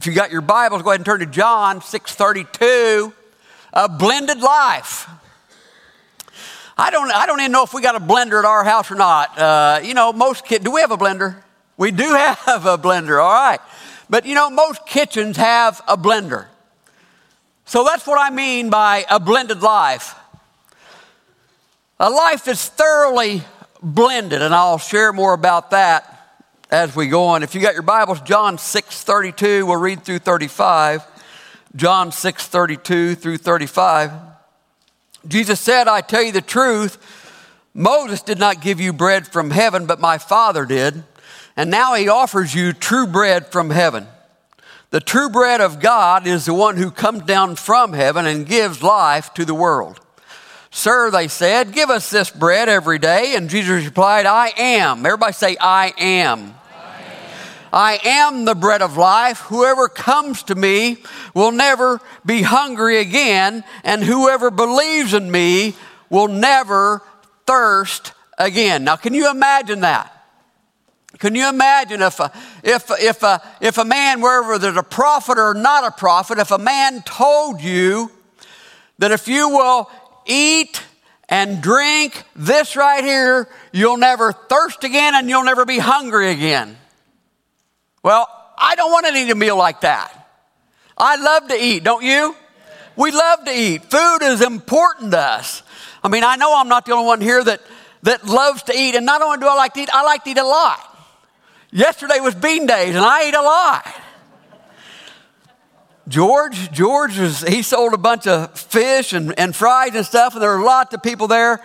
If you got your Bibles, go ahead and turn to John 6:32, a blended life. I don't, I don't even know if we got a blender at our house or not. Uh, you know, most kids, do we have a blender? We do have a blender, all right. But you know, most kitchens have a blender. So that's what I mean by a blended life. A life that's thoroughly blended, and I'll share more about that as we go on. If you got your Bibles, John 6 32, we'll read through 35. John 6 32 through 35. Jesus said, I tell you the truth, Moses did not give you bread from heaven, but my Father did. And now he offers you true bread from heaven. The true bread of God is the one who comes down from heaven and gives life to the world. Sir, they said, give us this bread every day. And Jesus replied, I am. Everybody say, I am. I am the bread of life. Whoever comes to me will never be hungry again, and whoever believes in me will never thirst again. Now, can you imagine that? Can you imagine if a, if, if, a, if a man, wherever there's a prophet or not a prophet, if a man told you that if you will eat and drink this right here, you'll never thirst again and you'll never be hungry again? Well, I don't want to eat a meal like that. I love to eat, don't you? We love to eat. Food is important to us. I mean, I know I'm not the only one here that, that loves to eat, and not only do I like to eat, I like to eat a lot. Yesterday was bean days, and I ate a lot. George, George was, he sold a bunch of fish and, and fries and stuff, and there were lots of people there,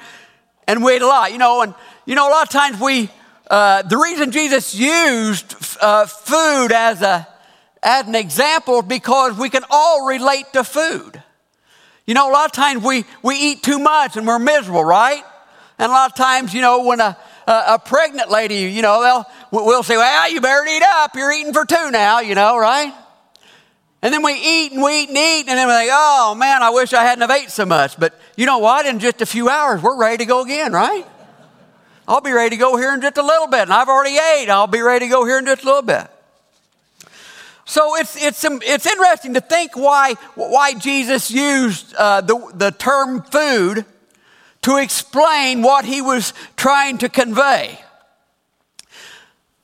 and we ate a lot, you know, and you know, a lot of times we, uh, the reason Jesus used uh, food as, a, as an example because we can all relate to food. You know, a lot of times we, we eat too much and we're miserable, right? And a lot of times, you know, when a, a, a pregnant lady, you know, they'll, we'll say, well, you better eat up. You're eating for two now, you know, right? And then we eat and we eat and eat, and then we're like, oh man, I wish I hadn't have ate so much. But you know what? In just a few hours, we're ready to go again, right? I'll be ready to go here in just a little bit. And I've already ate. I'll be ready to go here in just a little bit. So it's, it's, it's interesting to think why, why Jesus used uh, the, the term food to explain what he was trying to convey.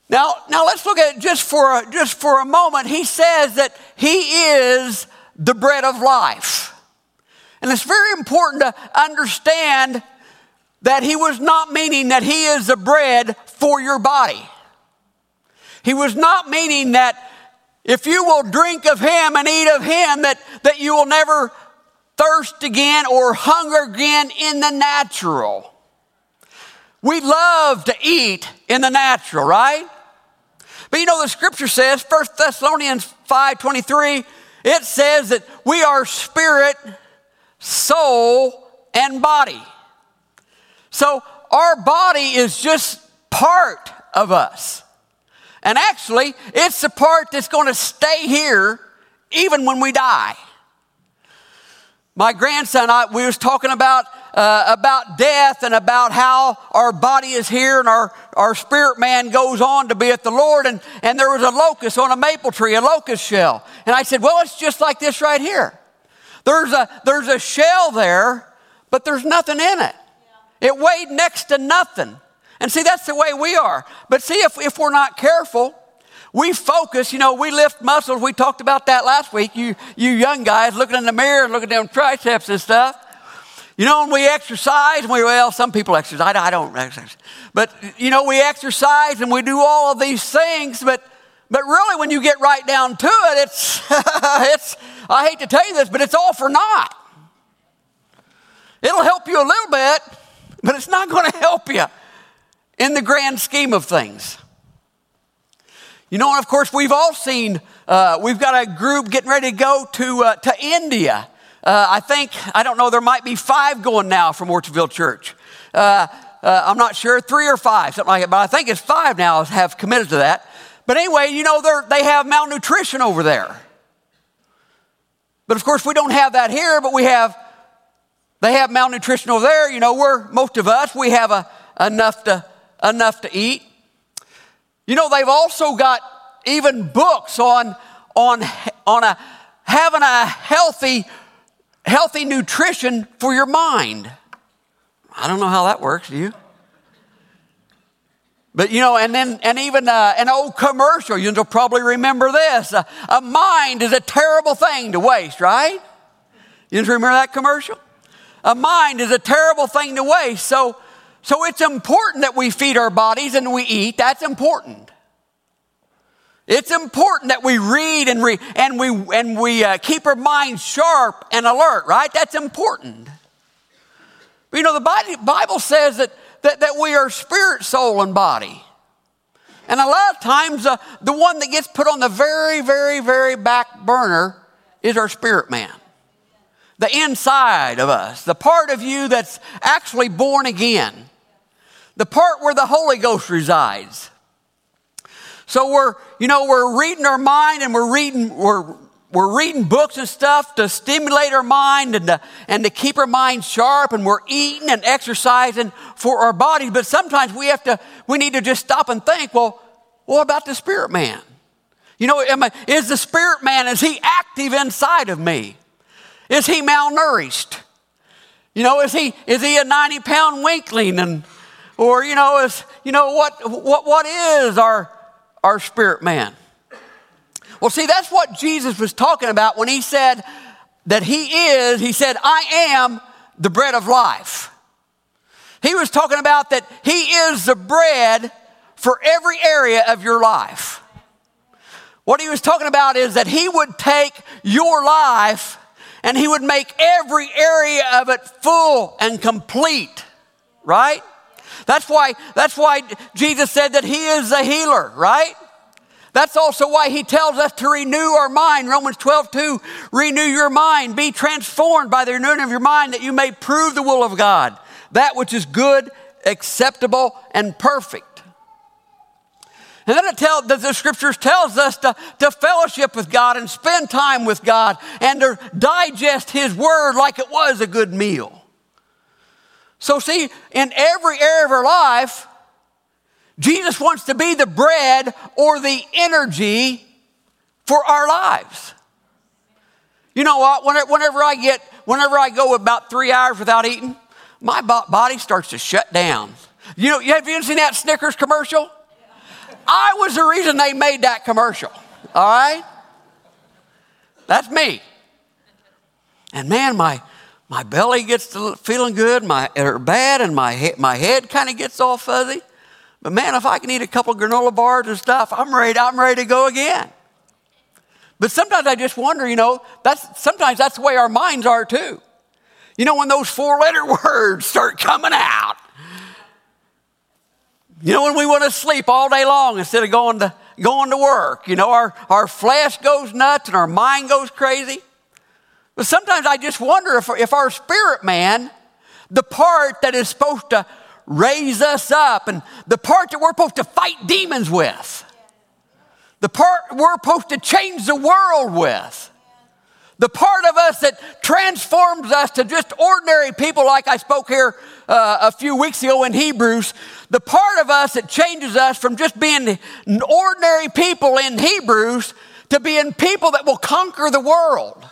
Now, now let's look at it just for, a, just for a moment. He says that he is the bread of life. And it's very important to understand that he was not meaning that he is the bread for your body. He was not meaning that if you will drink of him and eat of him, that, that you will never thirst again or hunger again in the natural. We love to eat in the natural, right? But you know the scripture says, 1 Thessalonians 5:23, it says that we are spirit, soul, and body. So our body is just part of us. And actually, it's the part that's going to stay here even when we die. My grandson, I, we was talking about uh, about death and about how our body is here and our, our spirit man goes on to be at the Lord. And, and there was a locust on a maple tree, a locust shell. And I said, Well, it's just like this right here. There's a, there's a shell there, but there's nothing in it. It weighed next to nothing. And see, that's the way we are. But see, if, if we're not careful, we focus, you know, we lift muscles. We talked about that last week. You, you young guys looking in the mirror and looking at them triceps and stuff. You know, when we exercise, we, well, some people exercise. I, I don't exercise. But, you know, we exercise and we do all of these things. But, but really, when you get right down to it, it's, it's, I hate to tell you this, but it's all for naught. It'll help you a little bit, but it's not going to help you in the grand scheme of things. You know, of course, we've all seen, uh, we've got a group getting ready to go to, uh, to India. Uh, I think, I don't know, there might be five going now from Orchardville Church. Uh, uh, I'm not sure, three or five, something like that, but I think it's five now have committed to that. But anyway, you know, they have malnutrition over there. But of course, we don't have that here, but we have they have malnutrition over there. You know, we're, most of us, we have a, enough, to, enough to eat. You know, they've also got even books on, on, on a, having a healthy, healthy nutrition for your mind. I don't know how that works, do you? But you know, and then, and even uh, an old commercial, you'll probably remember this. Uh, a mind is a terrible thing to waste, right? You remember that commercial? A mind is a terrible thing to waste. So, so it's important that we feed our bodies and we eat. That's important. It's important that we read and, re, and we, and we uh, keep our minds sharp and alert, right? That's important. But you know, the Bible says that that, that we are spirit, soul, and body. And a lot of times, uh, the one that gets put on the very, very, very back burner is our spirit man. The inside of us, the part of you that's actually born again, the part where the Holy Ghost resides. So we're, you know, we're reading our mind and we're reading, we're we're reading books and stuff to stimulate our mind and to, and to keep our mind sharp and we're eating and exercising for our bodies. But sometimes we have to we need to just stop and think well what about the spirit man? You know I, is the spirit man is he active inside of me is he malnourished you know is he is he a 90 pound weakling and or you know is you know what what what is our our spirit man well, see, that's what Jesus was talking about when he said that he is, he said, I am the bread of life. He was talking about that he is the bread for every area of your life. What he was talking about is that he would take your life and he would make every area of it full and complete, right? That's why, that's why Jesus said that he is a healer, right? That's also why he tells us to renew our mind. Romans 12, 2, renew your mind. Be transformed by the renewing of your mind that you may prove the will of God, that which is good, acceptable, and perfect. And then it tells the, the scriptures tells us to, to fellowship with God and spend time with God and to digest his word like it was a good meal. So see, in every area of our life, Jesus wants to be the bread or the energy for our lives. You know what? Whenever I get, whenever I go about three hours without eating, my body starts to shut down. You know, have you ever seen that Snickers commercial? I was the reason they made that commercial. All right? That's me. And man, my, my belly gets to feeling good, my or bad, and my, my head kind of gets all fuzzy. But man, if I can eat a couple granola bars and stuff, I'm ready, I'm ready to go again. But sometimes I just wonder, you know, that's sometimes that's the way our minds are too. You know, when those four letter words start coming out. You know, when we want to sleep all day long instead of going to going to work, you know, our, our flesh goes nuts and our mind goes crazy. But sometimes I just wonder if, if our spirit man, the part that is supposed to raise us up, and the part that we're supposed to fight demons with, the part we're supposed to change the world with, the part of us that transforms us to just ordinary people, like I spoke here uh, a few weeks ago in Hebrews, the part of us that changes us from just being ordinary people in Hebrews to being people that will conquer the world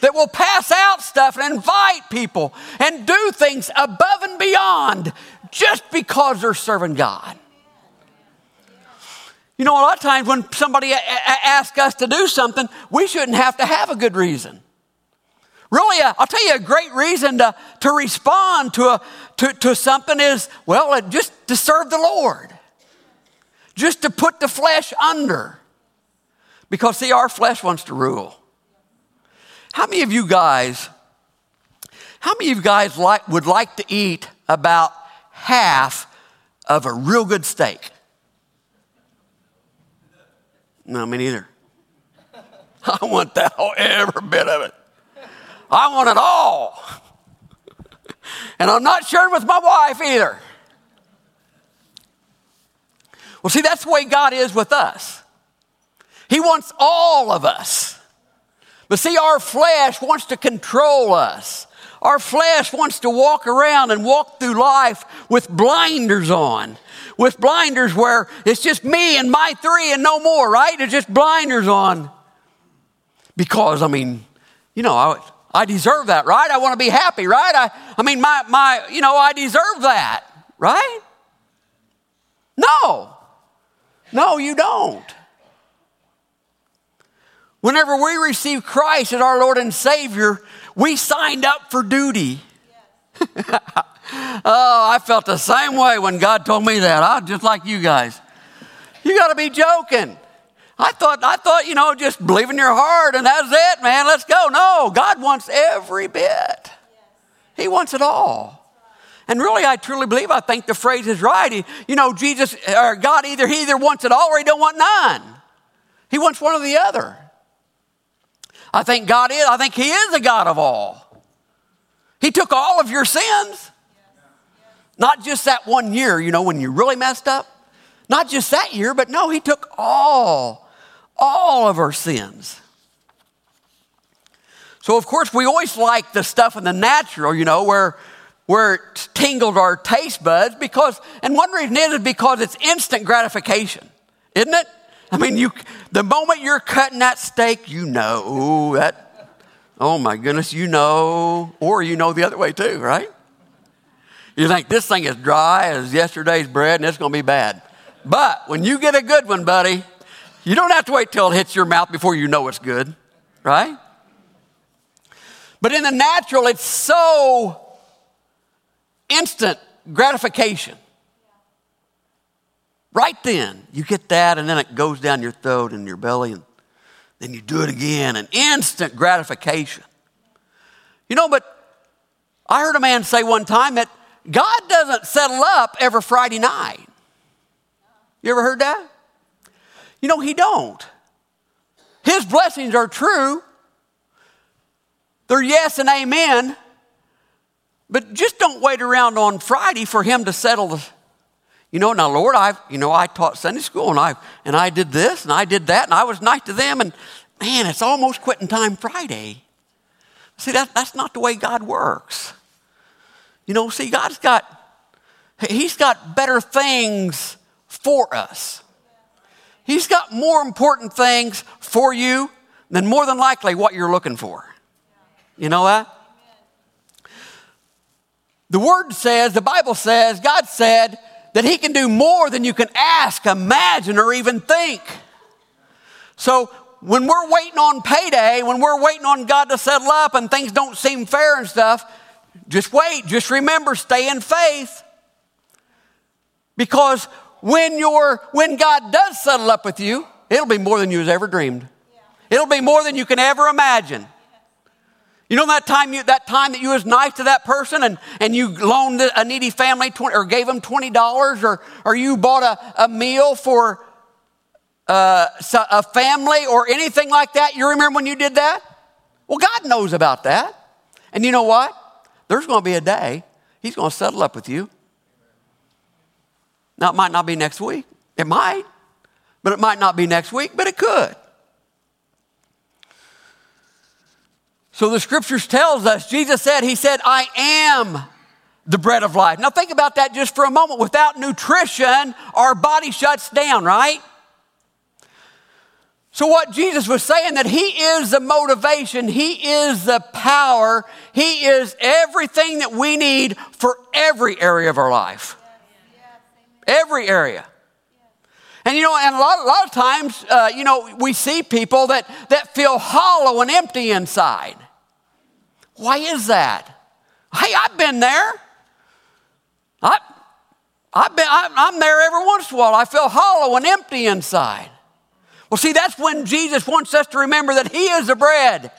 that will pass out stuff and invite people and do things above and beyond just because they're serving God. You know, a lot of times when somebody asks us to do something, we shouldn't have to have a good reason. Really, uh, I'll tell you a great reason to, to respond to, a, to, to something is, well, uh, just to serve the Lord, just to put the flesh under. Because, see, our flesh wants to rule. How many of you guys, how many of you guys like, would like to eat about half of a real good steak? No, me neither. I want that whole, every bit of it. I want it all. And I'm not sharing with my wife either. Well, see, that's the way God is with us. He wants all of us. But see, our flesh wants to control us. Our flesh wants to walk around and walk through life with blinders on. With blinders where it's just me and my three and no more, right? It's just blinders on. Because, I mean, you know, I, I deserve that, right? I want to be happy, right? I, I mean, my, my, you know, I deserve that, right? No. No, you don't. Whenever we receive Christ as our Lord and Savior, we signed up for duty. oh, I felt the same way when God told me that. I just like you guys. You got to be joking. I thought, I thought, you know, just believe in your heart and that's it, man. Let's go. No, God wants every bit. He wants it all. And really, I truly believe, I think the phrase is right. You know, Jesus or God either he either wants it all or he don't want none. He wants one or the other. I think God is, I think He is a God of all. He took all of your sins. Not just that one year, you know, when you really messed up. Not just that year, but no, He took all, all of our sins. So, of course, we always like the stuff in the natural, you know, where, where it tingled our taste buds because, and one reason is because it's instant gratification, isn't it? I mean, you, the moment you're cutting that steak, you know that, oh my goodness, you know, or you know the other way too, right? You think this thing is dry as yesterday's bread and it's going to be bad. But when you get a good one, buddy, you don't have to wait till it hits your mouth before you know it's good, right? But in the natural, it's so instant gratification. Right then, you get that, and then it goes down your throat and your belly, and then you do it again, an instant gratification. You know, but I heard a man say one time that God doesn't settle up every Friday night. You ever heard that? You know, He don't. His blessings are true. They're yes and amen. But just don't wait around on Friday for Him to settle the. You know, now, Lord, I, you know, I taught Sunday school and I, and I did this and I did that and I was nice to them and man, it's almost quitting time Friday. See, that, that's not the way God works. You know, see, God's got, He's got better things for us. He's got more important things for you than more than likely what you're looking for. You know that? The Word says, the Bible says, God said that He can do more than you can ask, imagine, or even think. So when we're waiting on payday, when we're waiting on God to settle up and things don't seem fair and stuff, just wait. Just remember, stay in faith. Because when, you're, when God does settle up with you, it'll be more than you ever dreamed. It'll be more than you can ever imagine. You know that time, you, that time that you was nice to that person and, and you loaned a needy family 20, or gave them $20 or, or you bought a, a meal for uh, a family or anything like that? You remember when you did that? Well, God knows about that. And you know what? There's going to be a day He's going to settle up with you. Now, it might not be next week. It might, but it might not be next week, but it could. So the scriptures tells us, Jesus said, He said, I am the bread of life. Now think about that just for a moment. Without nutrition, our body shuts down, right? So, what Jesus was saying that He is the motivation, He is the power, He is everything that we need for every area of our life. Every area. And you know, and a lot, a lot of times, uh, you know, we see people that, that feel hollow and empty inside. Why is that? Hey, I've been there. I, I've been, I, I'm there every once in a while. I feel hollow and empty inside. Well, see, that's when Jesus wants us to remember that He is the bread.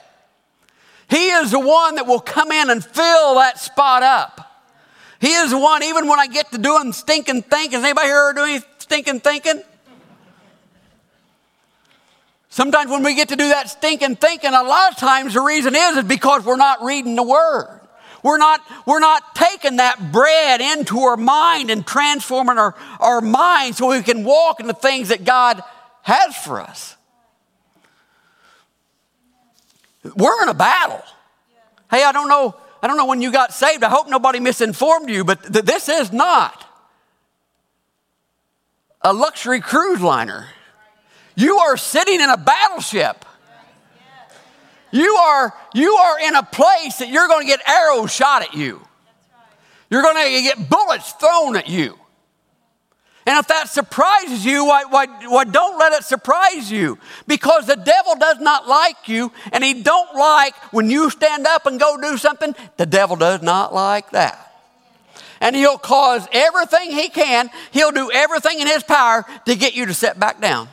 He is the one that will come in and fill that spot up. He is the one, even when I get to doing stinking thinking. Anybody here ever doing stinking thinking? Sometimes when we get to do that stinking thinking, a lot of times the reason is is because we're not reading the Word. We're not, we're not taking that bread into our mind and transforming our, our mind so we can walk in the things that God has for us. We're in a battle. Hey, I don't know I don't know when you got saved. I hope nobody misinformed you, but th- this is not a luxury cruise liner. You are sitting in a battleship. you are, you are in a place that you're going to get arrows shot at you. You're going to get bullets thrown at you. And if that surprises you, why, why, why don't let it surprise you? Because the devil does not like you, and he don't like when you stand up and go do something. The devil does not like that. And he'll cause everything he can, he'll do everything in his power to get you to sit back down.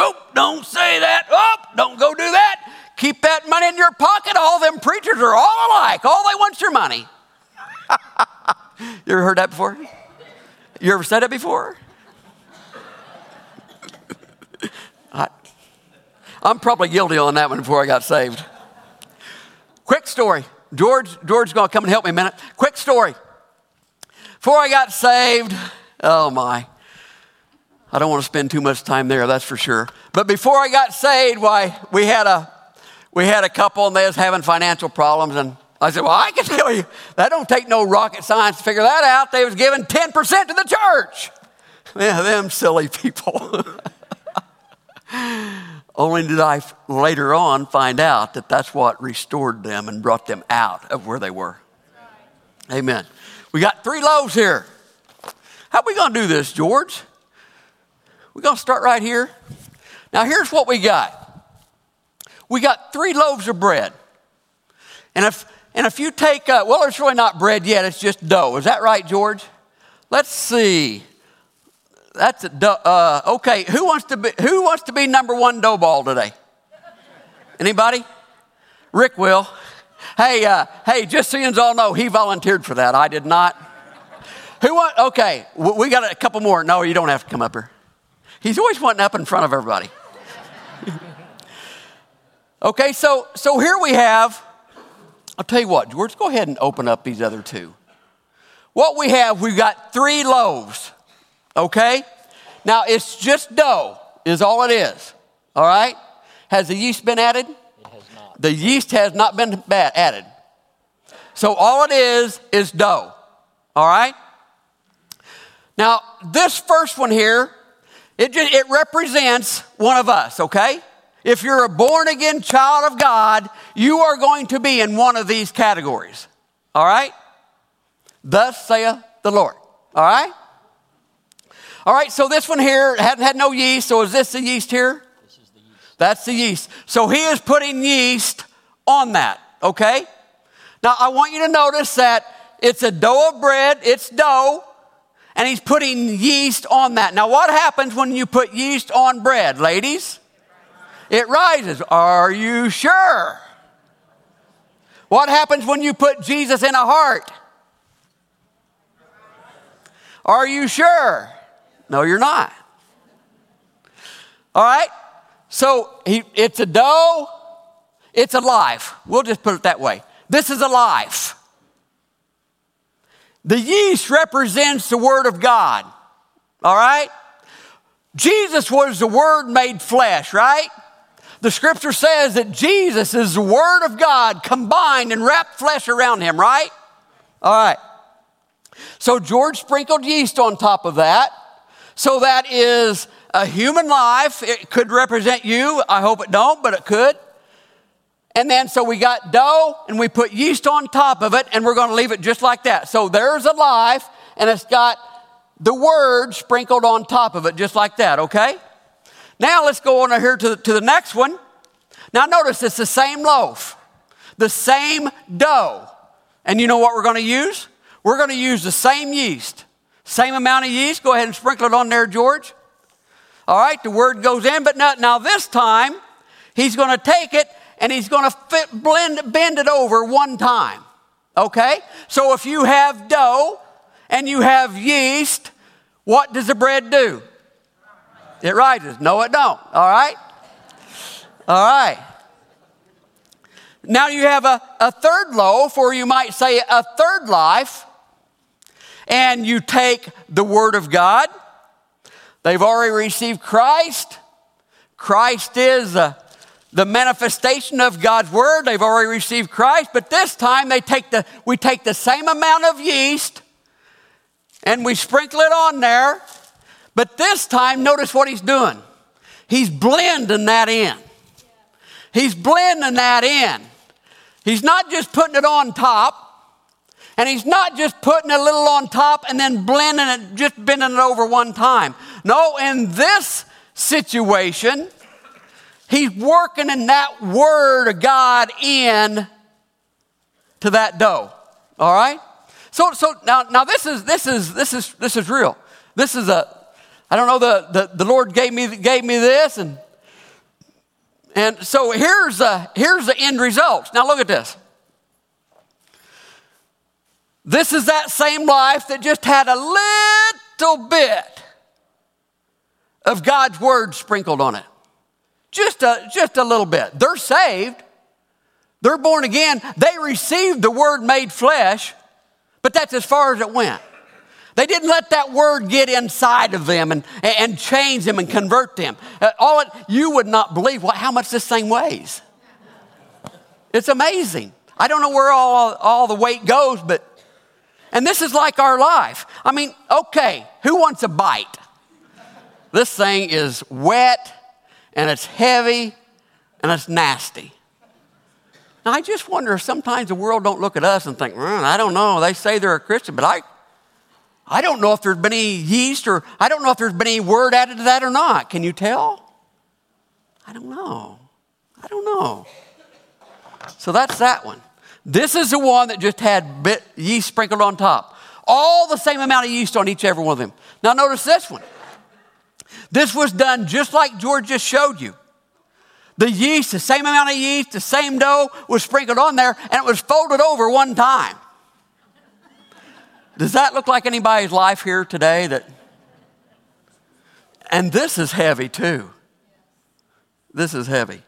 Oh, don't say that. Oh, don't go do that. Keep that money in your pocket. All them preachers are all alike. All they want's your money. you ever heard that before? You ever said it before? I, I'm probably guilty on that one before I got saved. Quick story. George, George's going to come and help me a minute. Quick story. Before I got saved, oh my, I don't want to spend too much time there, that's for sure. But before I got saved, why we had a we had a couple and they was having financial problems and I said, Well, I can tell you, that don't take no rocket science to figure that out. They was giving 10% to the church. Yeah, them silly people. Only did I later on find out that that's what restored them and brought them out of where they were. Amen. We got three loaves here. How are we going to do this, George? We're going to start right here. Now, here's what we got we got three loaves of bread. And if, and if you take, uh, well, it's really not bread yet, it's just dough. Is that right, George? Let's see. That's a dough. Uh, okay, who wants, to be, who wants to be number one dough ball today? Anybody? Rick will. Hey, uh, hey, just so you all know, he volunteered for that. I did not. Who want? Okay, we got a couple more. No, you don't have to come up here. He's always wanting up in front of everybody. okay, so so here we have. I'll tell you what, George, go ahead and open up these other two. What we have, we've got three loaves. Okay? Now it's just dough, is all it is. All right? Has the yeast been added? It has not. The yeast has not been added. So all it is is dough. All right? Now, this first one here it, it represents one of us, okay? If you're a born again child of God, you are going to be in one of these categories, all right? Thus saith the Lord, all right? All right, so this one here hadn't had no yeast, so is this the yeast here? This is the yeast. That's the yeast. So he is putting yeast on that, okay? Now I want you to notice that it's a dough of bread, it's dough, and he's putting yeast on that. Now, what happens when you put yeast on bread, ladies? It rises. Are you sure? What happens when you put Jesus in a heart? Are you sure? No, you're not. All right? So he, it's a dough, it's a life. We'll just put it that way. This is a life. The yeast represents the Word of God. All right? Jesus was the Word made flesh, right? The scripture says that Jesus is the Word of God combined and wrapped flesh around him, right? All right. So George sprinkled yeast on top of that. So that is a human life. It could represent you. I hope it don't, but it could. And then so we got dough and we put yeast on top of it and we're going to leave it just like that. So there's a life and it's got the word sprinkled on top of it just like that, okay? Now let's go on here to the, to the next one. Now notice it's the same loaf, the same dough. And you know what we're going to use? We're going to use the same yeast, same amount of yeast. Go ahead and sprinkle it on there, George. All right, the word goes in, but now, now this time he's going to take it and he's going to blend, bend it over one time. Okay? So if you have dough and you have yeast, what does the bread do? It rises. No, it don't. All right? All right. Now you have a, a third loaf, or you might say a third life, and you take the Word of God. They've already received Christ. Christ is a the manifestation of God's word. They've already received Christ, but this time they take the, we take the same amount of yeast and we sprinkle it on there. But this time, notice what he's doing. He's blending that in. He's blending that in. He's not just putting it on top, and he's not just putting a little on top and then blending it, just bending it over one time. No, in this situation, he's working in that word of God in to that dough. All right? So, so now, now this is this is this is this is real. This is a I don't know the the, the Lord gave me gave me this and and so here's a, here's the end results. Now look at this. This is that same life that just had a little bit of God's word sprinkled on it. Just a, just a little bit. They're saved. They're born again. They received the word made flesh, but that's as far as it went. They didn't let that word get inside of them and, and change them and convert them. Uh, all it, you would not believe what, how much this thing weighs. It's amazing. I don't know where all, all the weight goes, but, and this is like our life. I mean, okay, who wants a bite? This thing is wet and it's heavy and it's nasty. Now, I just wonder if sometimes the world don't look at us and think, mm, I don't know, they say they're a Christian, but I, I don't know if there's been any yeast or I don't know if there's been any word added to that or not. Can you tell? I don't know. I don't know. So that's that one. This is the one that just had bit yeast sprinkled on top. All the same amount of yeast on each every one of them. Now notice this one. This was done just like George just showed you. The yeast, the same amount of yeast, the same dough was sprinkled on there and it was folded over one time. Does that look like anybody's life here today that and this is heavy too. This is heavy.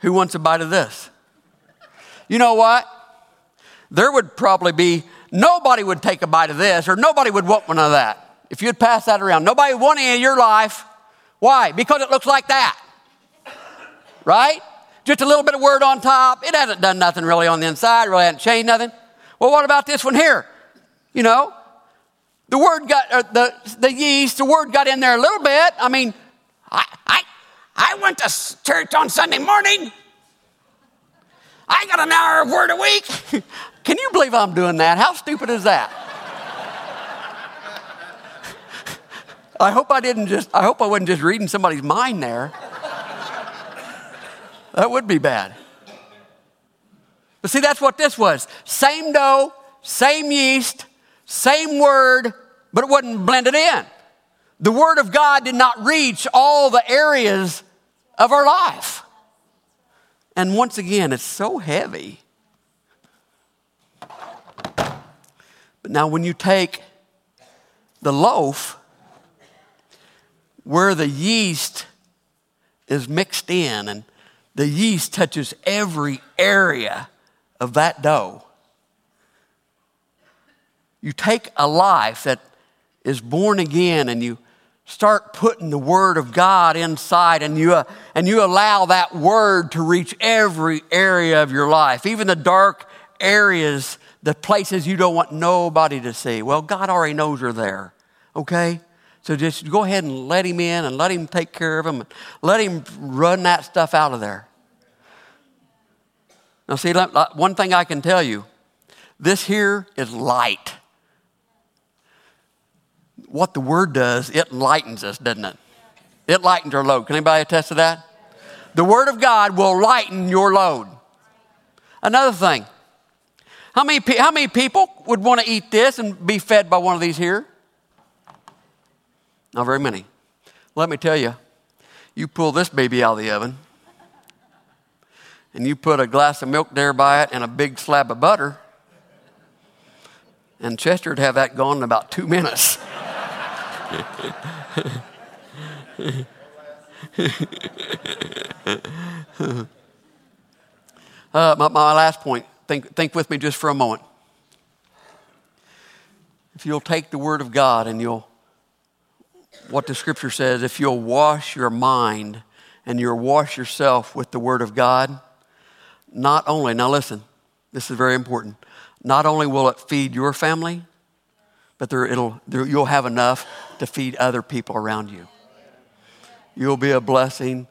Who wants a bite of this? You know what? There would probably be nobody would take a bite of this or nobody would want one of that. If you'd pass that around, nobody would want any in your life. Why? Because it looks like that. Right? Just a little bit of word on top. It hasn't done nothing really on the inside, really hasn't changed nothing. Well, what about this one here? You know, the word got, the, the yeast, the word got in there a little bit. I mean, I, I, I went to church on Sunday morning. I got an hour of word a week. Can you believe I'm doing that? How stupid is that? I hope I didn't just, I hope I wasn't just reading somebody's mind there. That would be bad. But see, that's what this was same dough, same yeast, same word, but it wasn't blended in. The Word of God did not reach all the areas of our life. And once again, it's so heavy. But now, when you take the loaf where the yeast is mixed in and the yeast touches every area of that dough. You take a life that is born again and you start putting the word of God inside and you, uh, and you allow that word to reach every area of your life, even the dark areas, the places you don't want nobody to see. Well, God already knows you're there, okay? So just go ahead and let him in and let him take care of him. And Let him run that stuff out of there. Now, see, one thing I can tell you this here is light. What the word does, it lightens us, doesn't it? It lightens our load. Can anybody attest to that? The word of God will lighten your load. Another thing, how many, how many people would want to eat this and be fed by one of these here? Not very many. Let me tell you, you pull this baby out of the oven, and you put a glass of milk there by it and a big slab of butter, and Chester would have that gone in about two minutes. uh, my, my last point, think, think with me just for a moment. If you'll take the Word of God and you'll, what the Scripture says, if you'll wash your mind and you'll wash yourself with the Word of God, not only, now listen, this is very important. Not only will it feed your family, but there, it'll, there, you'll have enough to feed other people around you. You'll be a blessing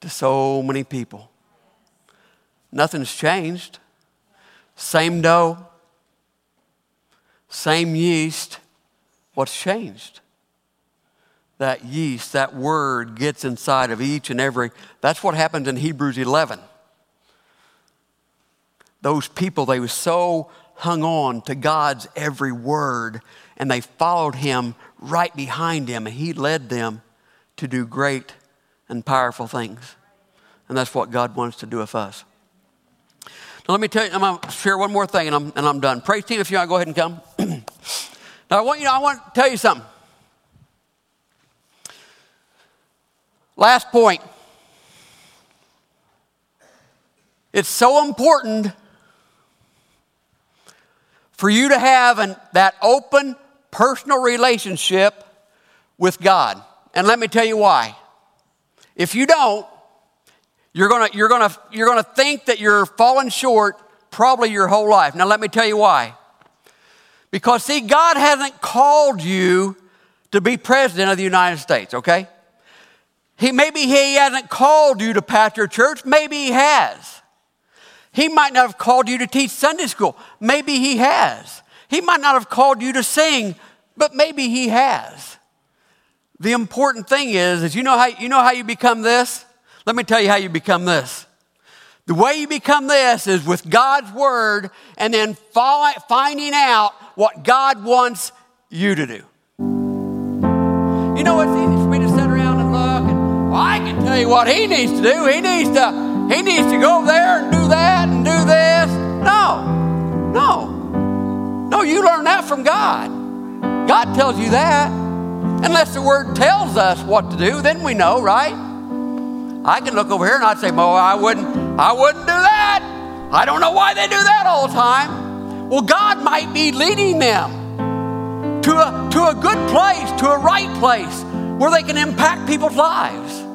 to so many people. Nothing's changed. Same dough, same yeast. What's changed? That yeast, that word gets inside of each and every. That's what happens in Hebrews 11. Those people, they were so hung on to God's every word and they followed him right behind him and he led them to do great and powerful things. And that's what God wants to do with us. Now, let me tell you, I'm going to share one more thing and I'm, and I'm done. Praise team, if you want to go ahead and come. now, I want, you know, I want to tell you something. Last point. It's so important for you to have an, that open, personal relationship with God. And let me tell you why. If you don't, you're gonna, you're gonna, you're gonna think that you're falling short probably your whole life. Now, let me tell you why. Because, see, God hasn't called you to be president of the United States, okay? He, maybe He hasn't called you to pastor a church, maybe He has. He might not have called you to teach Sunday school, maybe He has. He might not have called you to sing, but maybe He has. The important thing is, is you know how you know how you become this? Let me tell you how you become this. The way you become this is with God's word and then finding out what God wants you to do. You know it's easy can tell you what he needs to do. He needs to he needs to go there and do that and do this. No. No. No, you learn that from God. God tells you that. Unless the word tells us what to do, then we know, right? I can look over here and I'd say, "Well, I wouldn't, I wouldn't do that. I don't know why they do that all the time." Well, God might be leading them to a, to a good place, to a right place, where they can impact people's lives.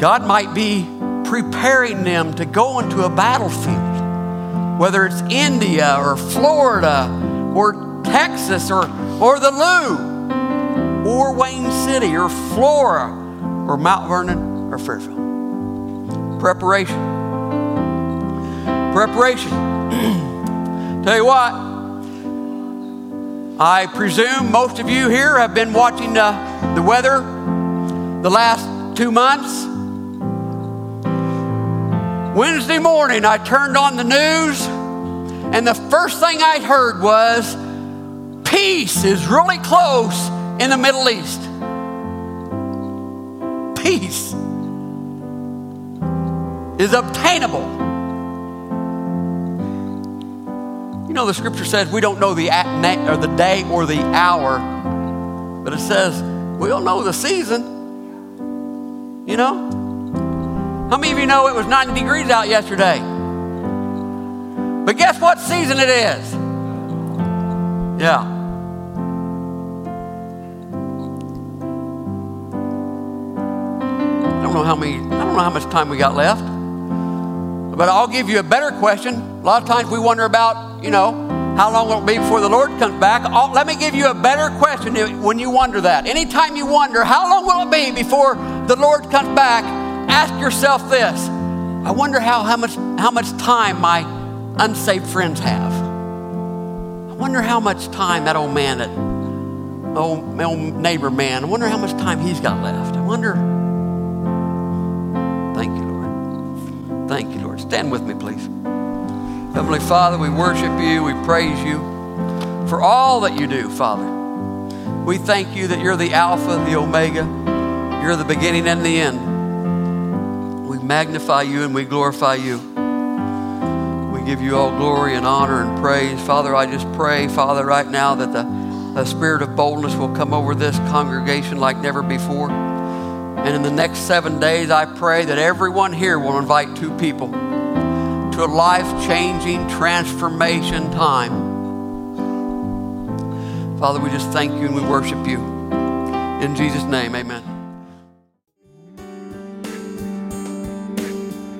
God might be preparing them to go into a battlefield whether it's India or Florida or Texas or, or the Lou or Wayne City or Flora or Mount Vernon or Fairfield. Preparation. Preparation. Tell you what, I presume most of you here have been watching uh, the weather the last two months. Wednesday morning, I turned on the news, and the first thing I heard was peace is really close in the Middle East. Peace is obtainable. You know, the scripture says we don't know the, or the day or the hour, but it says we don't know the season. You know? How many of you know it was 90 degrees out yesterday? But guess what season it is? Yeah. I don't know how many, I don't know how much time we got left. But I'll give you a better question. A lot of times we wonder about, you know, how long will it be before the Lord comes back? I'll, let me give you a better question when you wonder that. Anytime you wonder, how long will it be before the Lord comes back? Ask yourself this I wonder how, how, much, how much time my unsaved friends have. I wonder how much time that old man, that old, old neighbor man, I wonder how much time he's got left. I wonder. Thank you, Lord. Thank you, Lord. Stand with me, please. Heavenly Father, we worship you, we praise you for all that you do, Father. We thank you that you're the Alpha, the Omega, you're the beginning and the end magnify you and we glorify you. We give you all glory and honor and praise. Father, I just pray, Father, right now that the, the spirit of boldness will come over this congregation like never before. And in the next seven days, I pray that everyone here will invite two people to a life changing transformation time. Father, we just thank you and we worship you. In Jesus' name, amen.